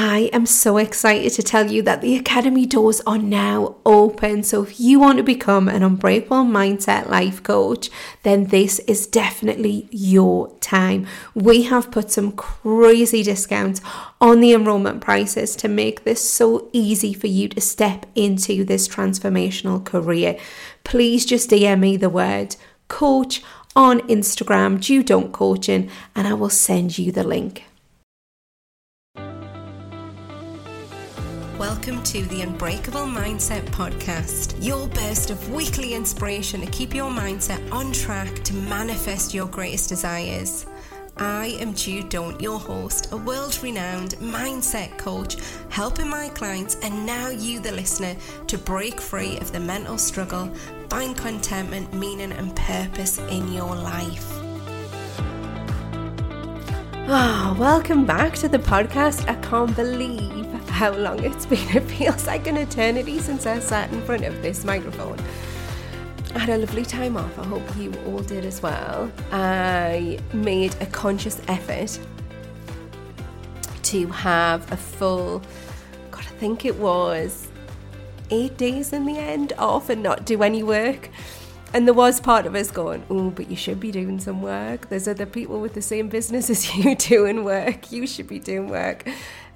I am so excited to tell you that the Academy doors are now open. So, if you want to become an Unbreakable Mindset Life Coach, then this is definitely your time. We have put some crazy discounts on the enrollment prices to make this so easy for you to step into this transformational career. Please just DM me the word coach on Instagram, Jude Daunt Coaching, and I will send you the link. Welcome to the Unbreakable Mindset Podcast, your burst of weekly inspiration to keep your mindset on track to manifest your greatest desires. I am Jude Daunt, your host, a world renowned mindset coach, helping my clients and now you, the listener, to break free of the mental struggle, find contentment, meaning, and purpose in your life. Ah, oh, welcome back to the podcast. I can't believe how long it's been. It feels like an eternity since I sat in front of this microphone. I had a lovely time off. I hope you all did as well. I made a conscious effort to have a full, God, I think it was eight days in the end off and not do any work. And there was part of us going, oh, but you should be doing some work. There's other people with the same business as you doing work. You should be doing work.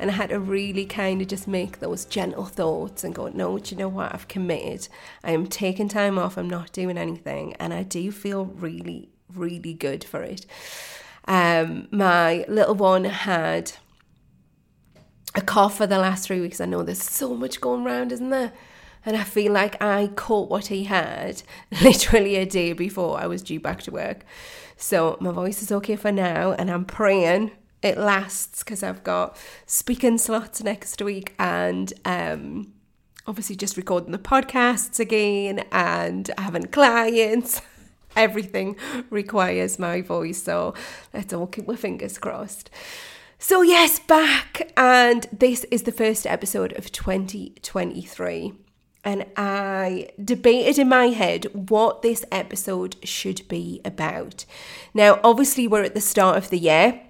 And I had to really kind of just make those gentle thoughts and go, no, do you know what? I've committed. I am taking time off. I'm not doing anything. And I do feel really, really good for it. Um, my little one had a cough for the last three weeks. I know there's so much going around, isn't there? And I feel like I caught what he had literally a day before I was due back to work. So my voice is okay for now, and I'm praying it lasts because I've got speaking slots next week and um, obviously just recording the podcasts again and having clients. Everything requires my voice, so let's all keep our fingers crossed. So, yes, back, and this is the first episode of 2023 and I debated in my head what this episode should be about. Now, obviously, we're at the start of the year,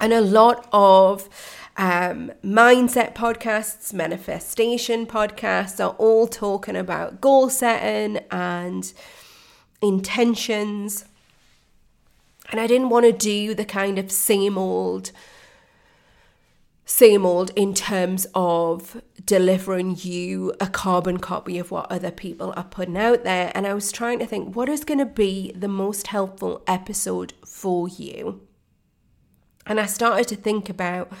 and a lot of um, mindset podcasts, manifestation podcasts are all talking about goal setting and intentions. And I didn't want to do the kind of same old same old in terms of delivering you a carbon copy of what other people are putting out there. And I was trying to think what is going to be the most helpful episode for you. And I started to think about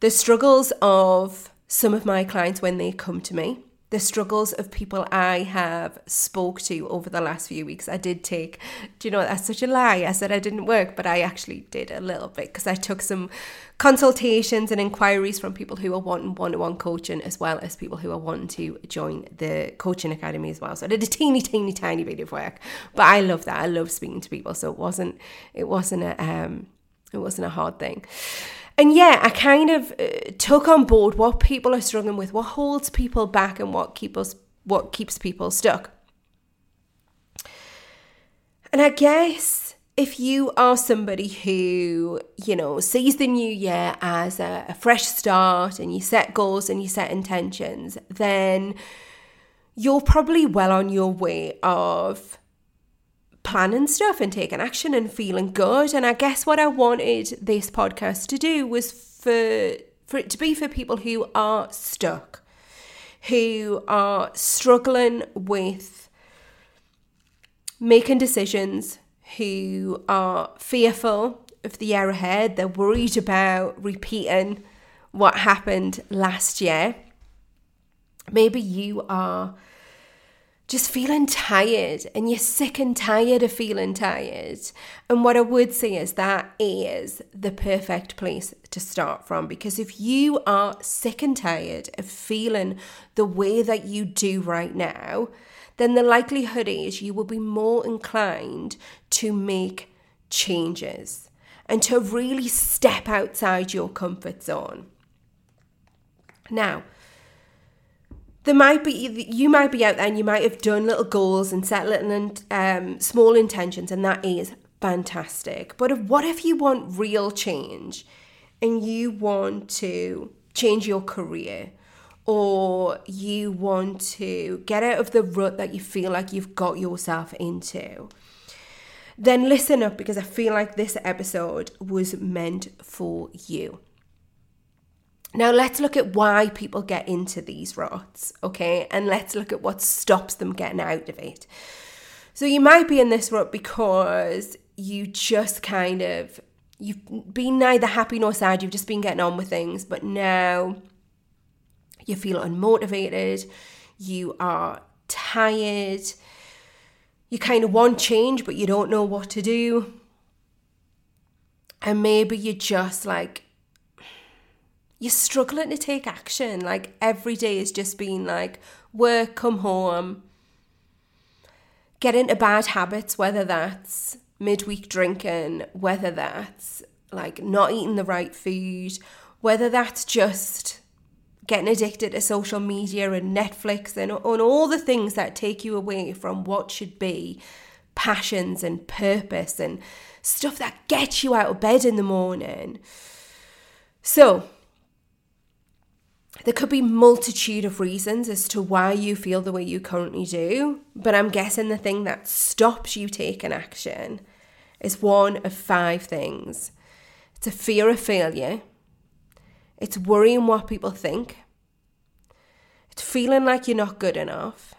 the struggles of some of my clients when they come to me the struggles of people I have spoke to over the last few weeks. I did take, do you know, that's such a lie. I said I didn't work, but I actually did a little bit because I took some consultations and inquiries from people who are wanting one-to-one coaching as well as people who are wanting to join the coaching academy as well. So I did a teeny, teeny, tiny bit of work, but I love that. I love speaking to people. So it wasn't, it wasn't a, um, it wasn't a hard thing. And yeah, I kind of uh, took on board what people are struggling with, what holds people back, and what keep us, what keeps people stuck. And I guess if you are somebody who, you know, sees the new year as a, a fresh start and you set goals and you set intentions, then you're probably well on your way of planning stuff and taking action and feeling good. And I guess what I wanted this podcast to do was for for it to be for people who are stuck, who are struggling with making decisions, who are fearful of the year ahead, they're worried about repeating what happened last year. Maybe you are just feeling tired and you're sick and tired of feeling tired. And what I would say is that is the perfect place to start from because if you are sick and tired of feeling the way that you do right now, then the likelihood is you will be more inclined to make changes and to really step outside your comfort zone. Now, there might be you might be out there and you might have done little goals and set little um, small intentions and that is fantastic but if, what if you want real change and you want to change your career or you want to get out of the rut that you feel like you've got yourself into, then listen up because I feel like this episode was meant for you. Now, let's look at why people get into these ruts, okay? And let's look at what stops them getting out of it. So, you might be in this rut because you just kind of you've been neither happy nor sad, you've just been getting on with things, but now you feel unmotivated, you are tired, you kind of want change, but you don't know what to do. And maybe you're just like, you're struggling to take action. Like every day is just being like work, come home, get into bad habits, whether that's midweek drinking, whether that's like not eating the right food, whether that's just getting addicted to social media and Netflix and, and all the things that take you away from what should be passions and purpose and stuff that gets you out of bed in the morning. So, there could be multitude of reasons as to why you feel the way you currently do, but I'm guessing the thing that stops you taking action is one of five things. It's a fear of failure. It's worrying what people think. It's feeling like you're not good enough.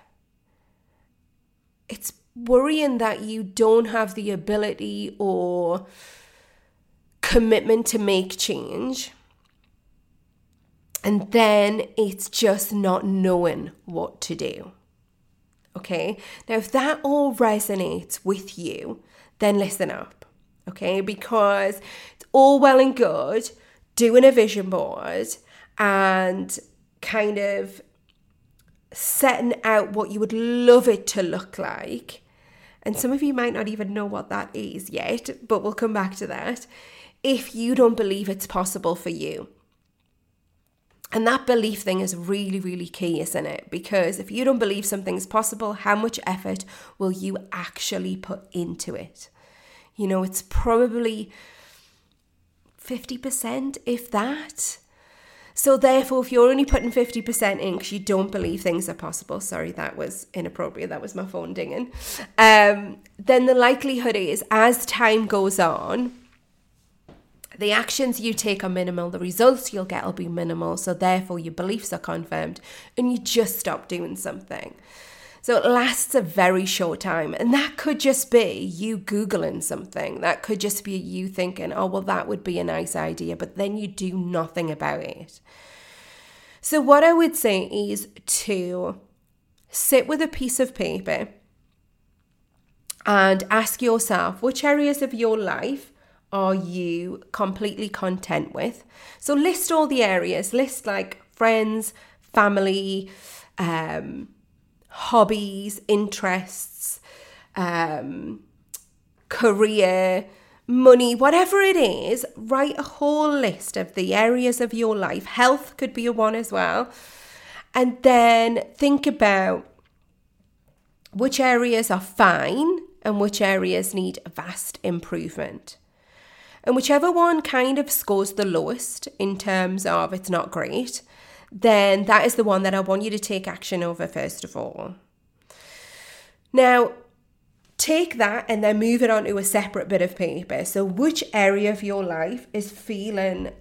It's worrying that you don't have the ability or commitment to make change. And then it's just not knowing what to do. Okay, now if that all resonates with you, then listen up. Okay, because it's all well and good doing a vision board and kind of setting out what you would love it to look like. And some of you might not even know what that is yet, but we'll come back to that. If you don't believe it's possible for you, and that belief thing is really, really key, isn't it? Because if you don't believe something's possible, how much effort will you actually put into it? You know, it's probably 50%, if that. So, therefore, if you're only putting 50% in because you don't believe things are possible, sorry, that was inappropriate, that was my phone dinging, um, then the likelihood is as time goes on, the actions you take are minimal, the results you'll get will be minimal, so therefore your beliefs are confirmed, and you just stop doing something. So it lasts a very short time, and that could just be you Googling something. That could just be you thinking, oh, well, that would be a nice idea, but then you do nothing about it. So, what I would say is to sit with a piece of paper and ask yourself which areas of your life are you completely content with? So list all the areas, list like friends, family, um, hobbies, interests, um, career, money, whatever it is, write a whole list of the areas of your life. Health could be a one as well. And then think about which areas are fine and which areas need vast improvement. And whichever one kind of scores the lowest in terms of it's not great, then that is the one that I want you to take action over first of all. Now, take that and then move it onto a separate bit of paper. So, which area of your life is feeling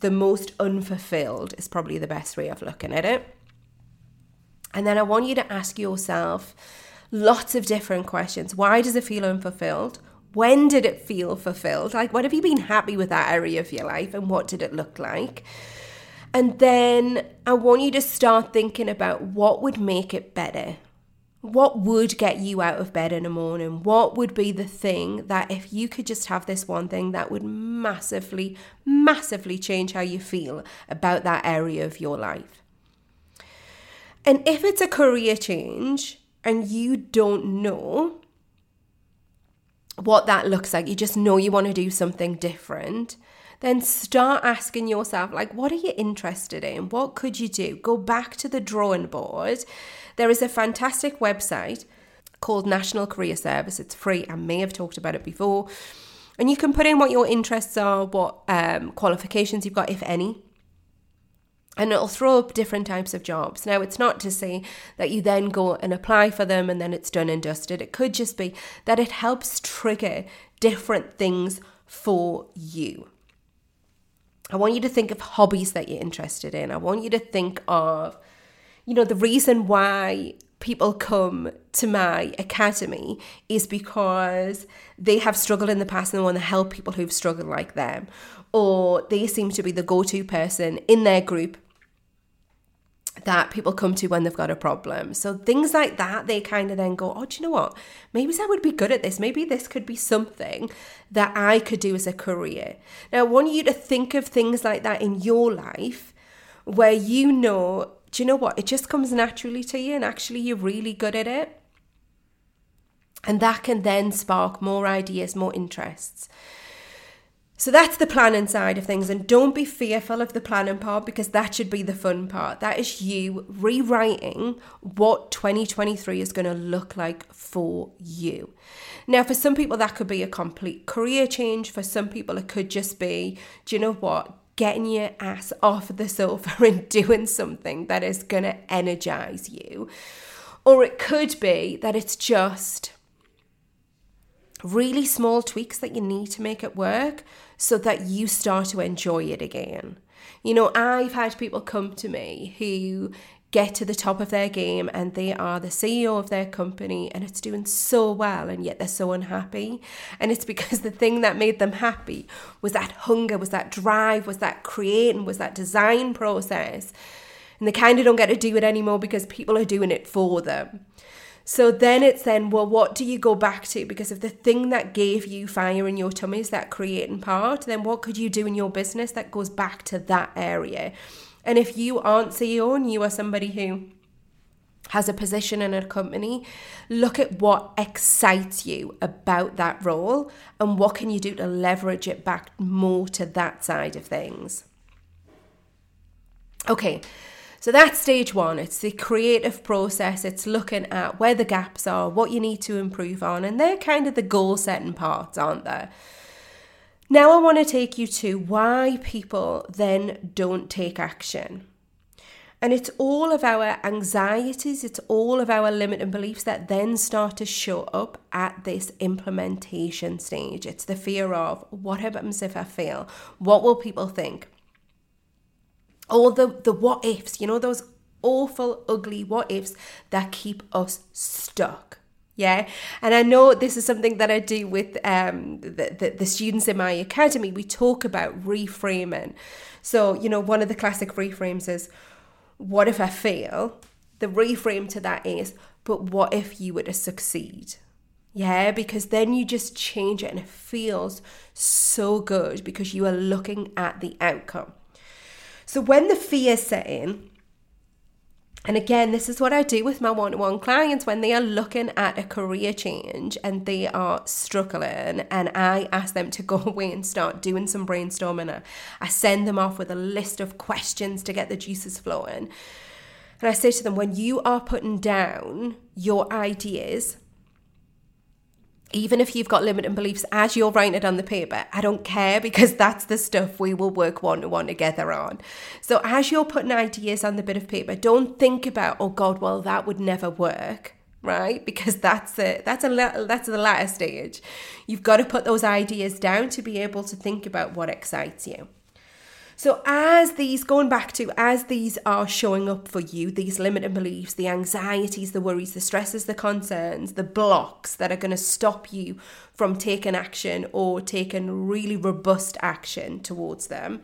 the most unfulfilled is probably the best way of looking at it. And then I want you to ask yourself lots of different questions. Why does it feel unfulfilled? When did it feel fulfilled? Like, what have you been happy with that area of your life and what did it look like? And then I want you to start thinking about what would make it better. What would get you out of bed in the morning? What would be the thing that if you could just have this one thing that would massively, massively change how you feel about that area of your life? And if it's a career change and you don't know, what that looks like, you just know you want to do something different, then start asking yourself, like, what are you interested in? What could you do? Go back to the drawing board. There is a fantastic website called National Career Service. It's free. I may have talked about it before. And you can put in what your interests are, what um, qualifications you've got, if any and it'll throw up different types of jobs. Now, it's not to say that you then go and apply for them and then it's done and dusted. It could just be that it helps trigger different things for you. I want you to think of hobbies that you're interested in. I want you to think of, you know, the reason why people come to my academy is because they have struggled in the past and they want to help people who've struggled like them. Or they seem to be the go to person in their group that people come to when they've got a problem. So things like that, they kind of then go, oh, do you know what? Maybe I would be good at this. Maybe this could be something that I could do as a career. Now, I want you to think of things like that in your life where you know, do you know what? It just comes naturally to you and actually you're really good at it. And that can then spark more ideas, more interests. So that's the planning side of things. And don't be fearful of the planning part because that should be the fun part. That is you rewriting what 2023 is going to look like for you. Now, for some people, that could be a complete career change. For some people, it could just be, do you know what? Getting your ass off the sofa and doing something that is going to energize you. Or it could be that it's just really small tweaks that you need to make it work so that you start to enjoy it again. You know, I've had people come to me who get to the top of their game and they are the CEO of their company and it's doing so well and yet they're so unhappy. And it's because the thing that made them happy was that hunger, was that drive, was that creating, was that design process. And they kind of don't get to do it anymore because people are doing it for them. So then it's then, well, what do you go back to? Because if the thing that gave you fire in your tummy is that creating part, then what could you do in your business that goes back to that area? And if you aren't CEO and you are somebody who has a position in a company, look at what excites you about that role and what can you do to leverage it back more to that side of things. Okay, so that's stage one. It's the creative process. It's looking at where the gaps are, what you need to improve on, and they're kind of the goal setting parts, aren't they? Now, I want to take you to why people then don't take action. And it's all of our anxieties, it's all of our limiting beliefs that then start to show up at this implementation stage. It's the fear of what happens if I fail? What will people think? All the the what ifs, you know, those awful, ugly what ifs that keep us stuck. Yeah. And I know this is something that I do with um, the, the, the students in my academy. We talk about reframing. So, you know, one of the classic reframes is, what if I fail? The reframe to that is, but what if you were to succeed? Yeah, because then you just change it and it feels so good because you are looking at the outcome. So when the fear set in, and again, this is what I do with my one to one clients when they are looking at a career change and they are struggling. And I ask them to go away and start doing some brainstorming. I send them off with a list of questions to get the juices flowing. And I say to them, when you are putting down your ideas, even if you've got limiting beliefs as you're writing it on the paper, I don't care because that's the stuff we will work one to one together on. So as you're putting ideas on the bit of paper, don't think about, oh God, well, that would never work. Right, because that's a that's a that's the latter stage. You've got to put those ideas down to be able to think about what excites you. So, as these, going back to, as these are showing up for you, these limiting beliefs, the anxieties, the worries, the stresses, the concerns, the blocks that are going to stop you from taking action or taking really robust action towards them,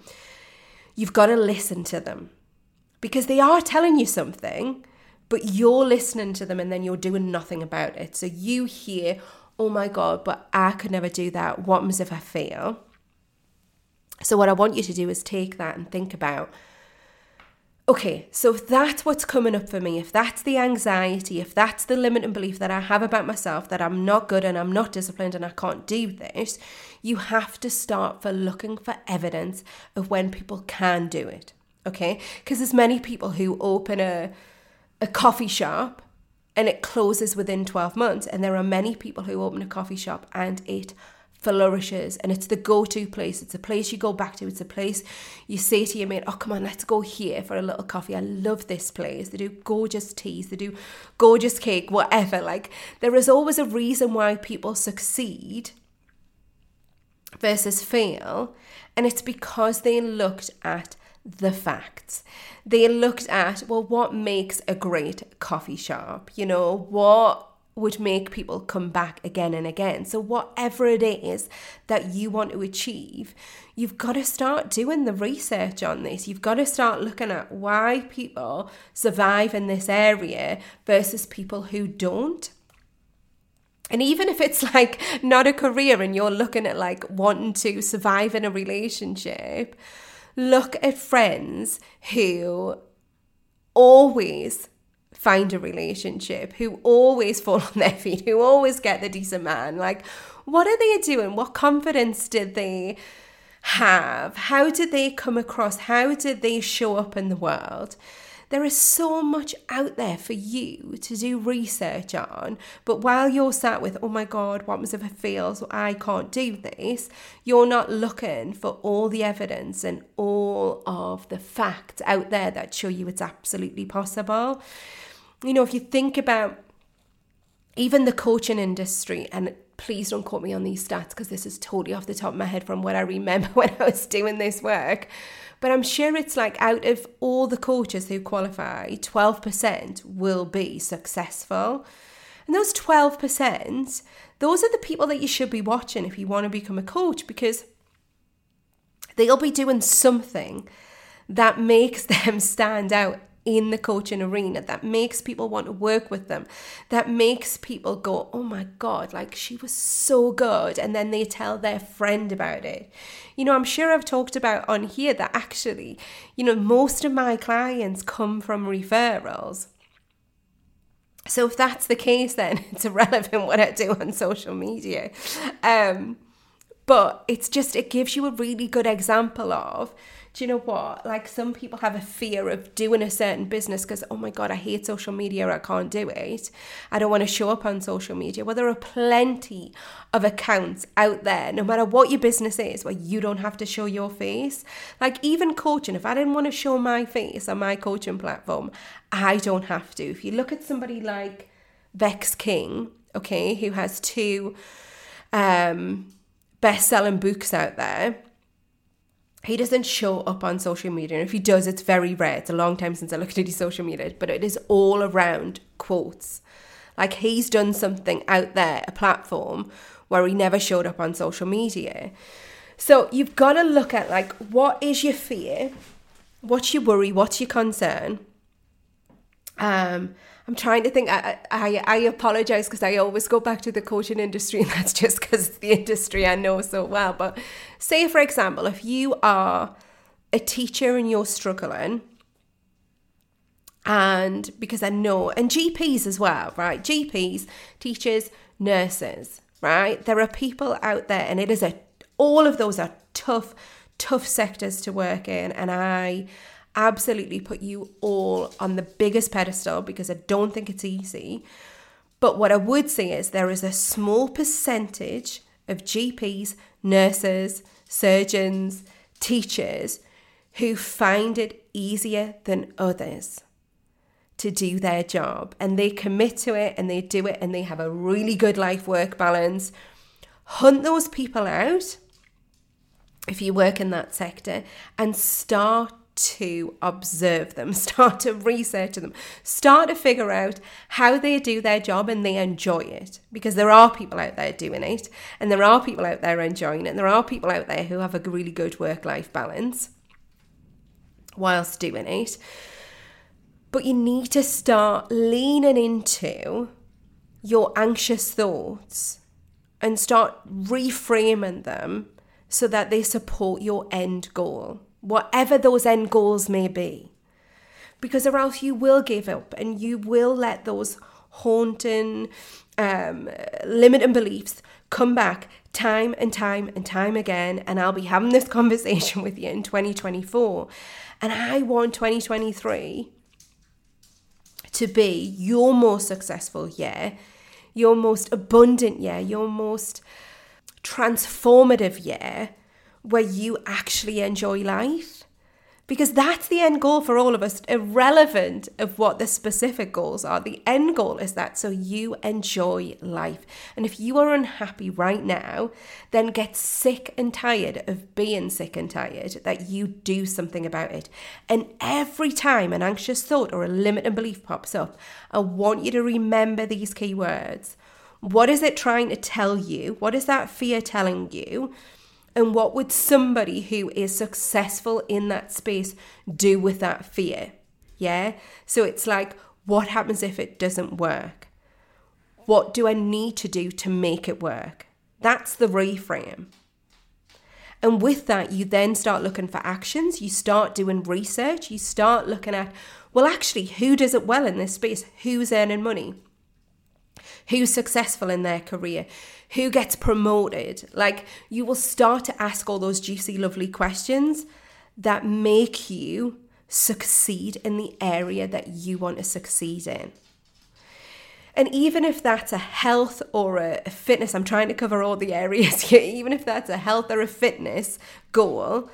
you've got to listen to them because they are telling you something, but you're listening to them and then you're doing nothing about it. So, you hear, oh my God, but I could never do that. What happens if I fail? So, what I want you to do is take that and think about okay, so if that's what's coming up for me, if that's the anxiety, if that's the limiting belief that I have about myself that I'm not good and I'm not disciplined and I can't do this, you have to start for looking for evidence of when people can do it. Okay? Because there's many people who open a a coffee shop and it closes within 12 months and there are many people who open a coffee shop and it flourishes and it's the go-to place. It's a place you go back to. It's a place you say to your mate oh come on let's go here for a little coffee. I love this place. They do gorgeous teas. They do gorgeous cake whatever. Like there is always a reason why people succeed versus fail and it's because they looked at the facts. They looked at, well, what makes a great coffee shop? You know, what would make people come back again and again. So, whatever it is that you want to achieve, you've got to start doing the research on this. You've got to start looking at why people survive in this area versus people who don't. And even if it's like not a career and you're looking at like wanting to survive in a relationship, look at friends who always find a relationship, who always fall on their feet, who always get the decent man. Like, what are they doing? What confidence did they have? How did they come across? How did they show up in the world? There is so much out there for you to do research on. But while you're sat with, oh my God, what was if I fail? I can't do this, you're not looking for all the evidence and all of the facts out there that show you it's absolutely possible. You know, if you think about even the coaching industry, and please don't quote me on these stats because this is totally off the top of my head from what I remember when I was doing this work. But I'm sure it's like out of all the coaches who qualify, 12% will be successful. And those 12%, those are the people that you should be watching if you want to become a coach because they'll be doing something that makes them stand out in the coaching arena that makes people want to work with them, that makes people go, oh my God, like she was so good. And then they tell their friend about it. You know, I'm sure I've talked about on here that actually, you know, most of my clients come from referrals. So if that's the case, then it's irrelevant what I do on social media. Um, but it's just, it gives you a really good example of do you know what? Like some people have a fear of doing a certain business because, oh my God, I hate social media, I can't do it. I don't want to show up on social media. Well, there are plenty of accounts out there, no matter what your business is, where you don't have to show your face. Like even coaching, if I didn't want to show my face on my coaching platform, I don't have to. If you look at somebody like Vex King, okay, who has two um, best selling books out there he doesn't show up on social media. And if he does, it's very rare. It's a long time since I looked at his social media, but it is all around quotes. Like he's done something out there, a platform where he never showed up on social media. So you've got to look at like what is your fear, what's your worry, what's your concern. Um, I'm trying to think. I I, I apologize because I always go back to the coaching industry, and that's just because it's the industry I know so well. But say, for example, if you are a teacher and you're struggling, and because I know, and GPs as well, right? GPs, teachers, nurses, right? There are people out there, and it is a all of those are tough, tough sectors to work in, and I absolutely put you all on the biggest pedestal because I don't think it's easy. But what I would say is there is a small percentage of GPs, nurses, surgeons, teachers who find it easier than others to do their job and they commit to it and they do it and they have a really good life work balance. Hunt those people out if you work in that sector and start to observe them, start to research them, start to figure out how they do their job and they enjoy it. Because there are people out there doing it, and there are people out there enjoying it, and there are people out there who have a really good work life balance whilst doing it. But you need to start leaning into your anxious thoughts and start reframing them so that they support your end goal whatever those end goals may be. Because or else you will give up and you will let those haunting, um, limiting beliefs come back time and time and time again. And I'll be having this conversation with you in 2024. And I want 2023 to be your most successful year, your most abundant year, your most transformative year where you actually enjoy life because that's the end goal for all of us, irrelevant of what the specific goals are. The end goal is that so you enjoy life. And if you are unhappy right now, then get sick and tired of being sick and tired, that you do something about it. And every time an anxious thought or a limiting belief pops up, I want you to remember these key words. What is it trying to tell you? What is that fear telling you? And what would somebody who is successful in that space do with that fear? Yeah. So it's like, what happens if it doesn't work? What do I need to do to make it work? That's the reframe. And with that, you then start looking for actions, you start doing research, you start looking at, well, actually, who does it well in this space? Who's earning money? Who's successful in their career? who gets promoted. Like you will start to ask all those juicy, lovely questions that make you succeed in the area that you want to succeed in. And even if that's a health or a, fitness, I'm trying to cover all the areas here, even if that's a health or a fitness goal,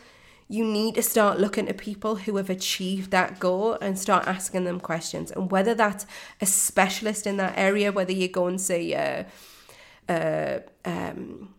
you need to start looking at people who have achieved that goal and start asking them questions. And whether that's a specialist in that area, whether you go and see, uh, a, um,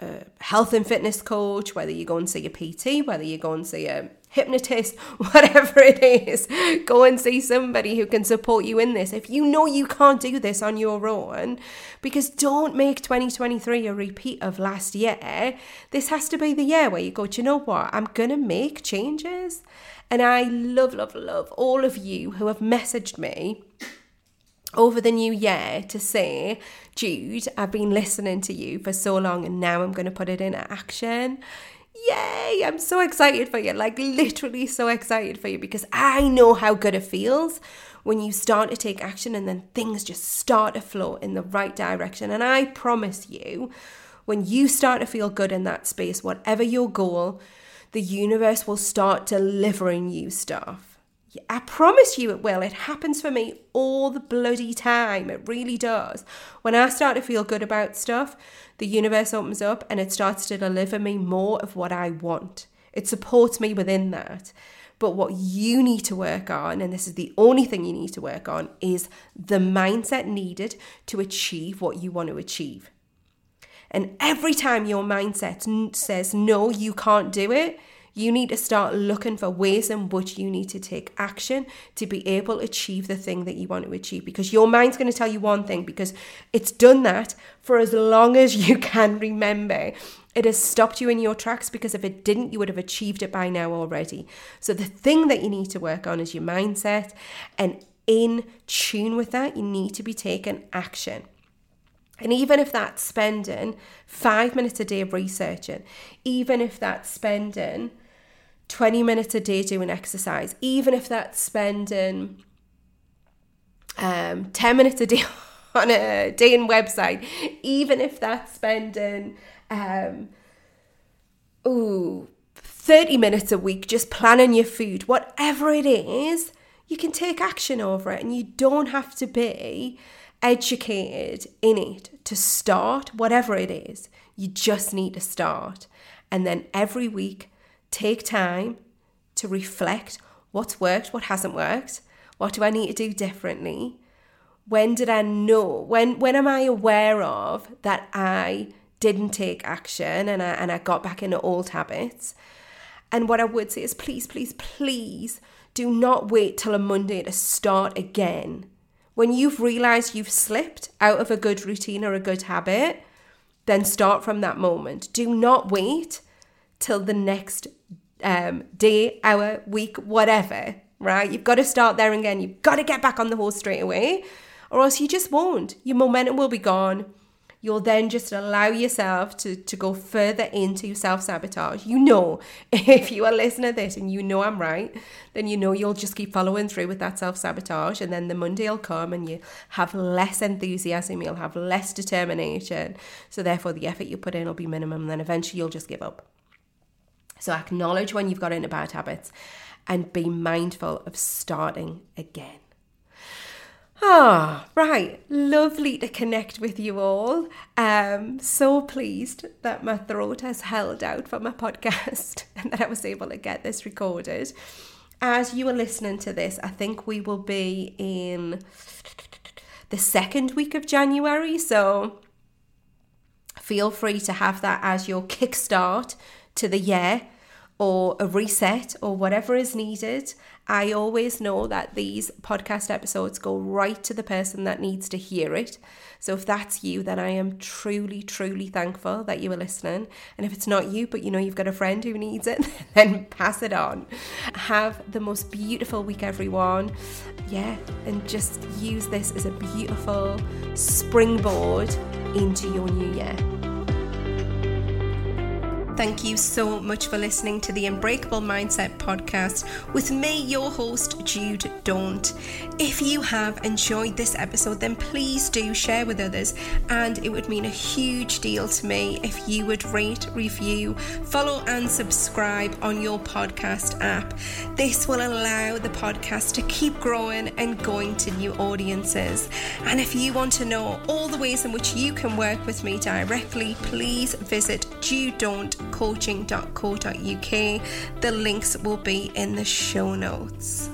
a health and fitness coach, whether you go and see a PT, whether you go and see a hypnotist, whatever it is, go and see somebody who can support you in this. If you know you can't do this on your own, because don't make 2023 a repeat of last year. This has to be the year where you go, do you know what? I'm going to make changes. And I love, love, love all of you who have messaged me over the new year to say, Jude, I've been listening to you for so long and now I'm going to put it into action. Yay! I'm so excited for you. Like, literally so excited for you because I know how good it feels when you start to take action and then things just start to flow in the right direction. And I promise you, when you start to feel good in that space, whatever your goal, the universe will start delivering you stuff. I promise you it will. It happens for me all the bloody time. It really does. When I start to feel good about stuff, the universe opens up and it starts to deliver me more of what I want. It supports me within that. But what you need to work on, and this is the only thing you need to work on, is the mindset needed to achieve what you want to achieve. And every time your mindset says, no, you can't do it, you need to start looking for ways in which you need to take action to be able to achieve the thing that you want to achieve. Because your mind's going to tell you one thing because it's done that for as long as you can remember. It has stopped you in your tracks because if it didn't, you would have achieved it by now already. So the thing that you need to work on is your mindset. And in tune with that, you need to be taking action. And even if that's spending five minutes a day of researching, even if that's spending 20 minutes a day doing exercise, even if that's spending um, 10 minutes a day on a dating website, even if that's spending um, ooh, 30 minutes a week just planning your food, whatever it is, you can take action over it and you don't have to be educated in it to start, whatever it is. You just need to start. And then every week, take time to reflect what's worked, what hasn't worked, what do I need to do differently? When did I know? When when am I aware of that I didn't take action and I and I got back into old habits? And what I would say is please, please, please do not wait till a Monday to start again. When you've realized you've slipped out of a good routine or a good habit, then start from that moment. Do not wait till the next um, day, hour, week, whatever, right? You've got to start there again. You've got to get back on the horse straight away, or else you just won't. Your momentum will be gone. You'll then just allow yourself to, to go further into your self sabotage. You know, if you are listening to this and you know I'm right, then you know you'll just keep following through with that self sabotage. And then the Monday will come and you have less enthusiasm, you'll have less determination. So, therefore, the effort you put in will be minimum. Then eventually you'll just give up. So acknowledge when you've got into bad habits and be mindful of starting again. Ah, oh, right. Lovely to connect with you all. Um, so pleased that my throat has held out for my podcast and that I was able to get this recorded. As you are listening to this, I think we will be in the second week of January. So feel free to have that as your kickstart to the year or a reset or whatever is needed. I always know that these podcast episodes go right to the person that needs to hear it. So if that's you, then I am truly, truly thankful that you are listening. And if it's not you, but you know you've got a friend who needs it, then pass it on. Have the most beautiful week, everyone. Yeah, and just use this as a beautiful springboard into your new year. Thank you so much for listening to the Unbreakable Mindset podcast with me, your host, Jude Daunt. If you have enjoyed this episode, then please do share with others, and it would mean a huge deal to me if you would rate, review, follow, and subscribe on your podcast app. This will allow the podcast to keep growing and going to new audiences. And if you want to know all the ways in which you can work with me directly, please visit Jude Daunt coaching.co.uk. The links will be in the show notes.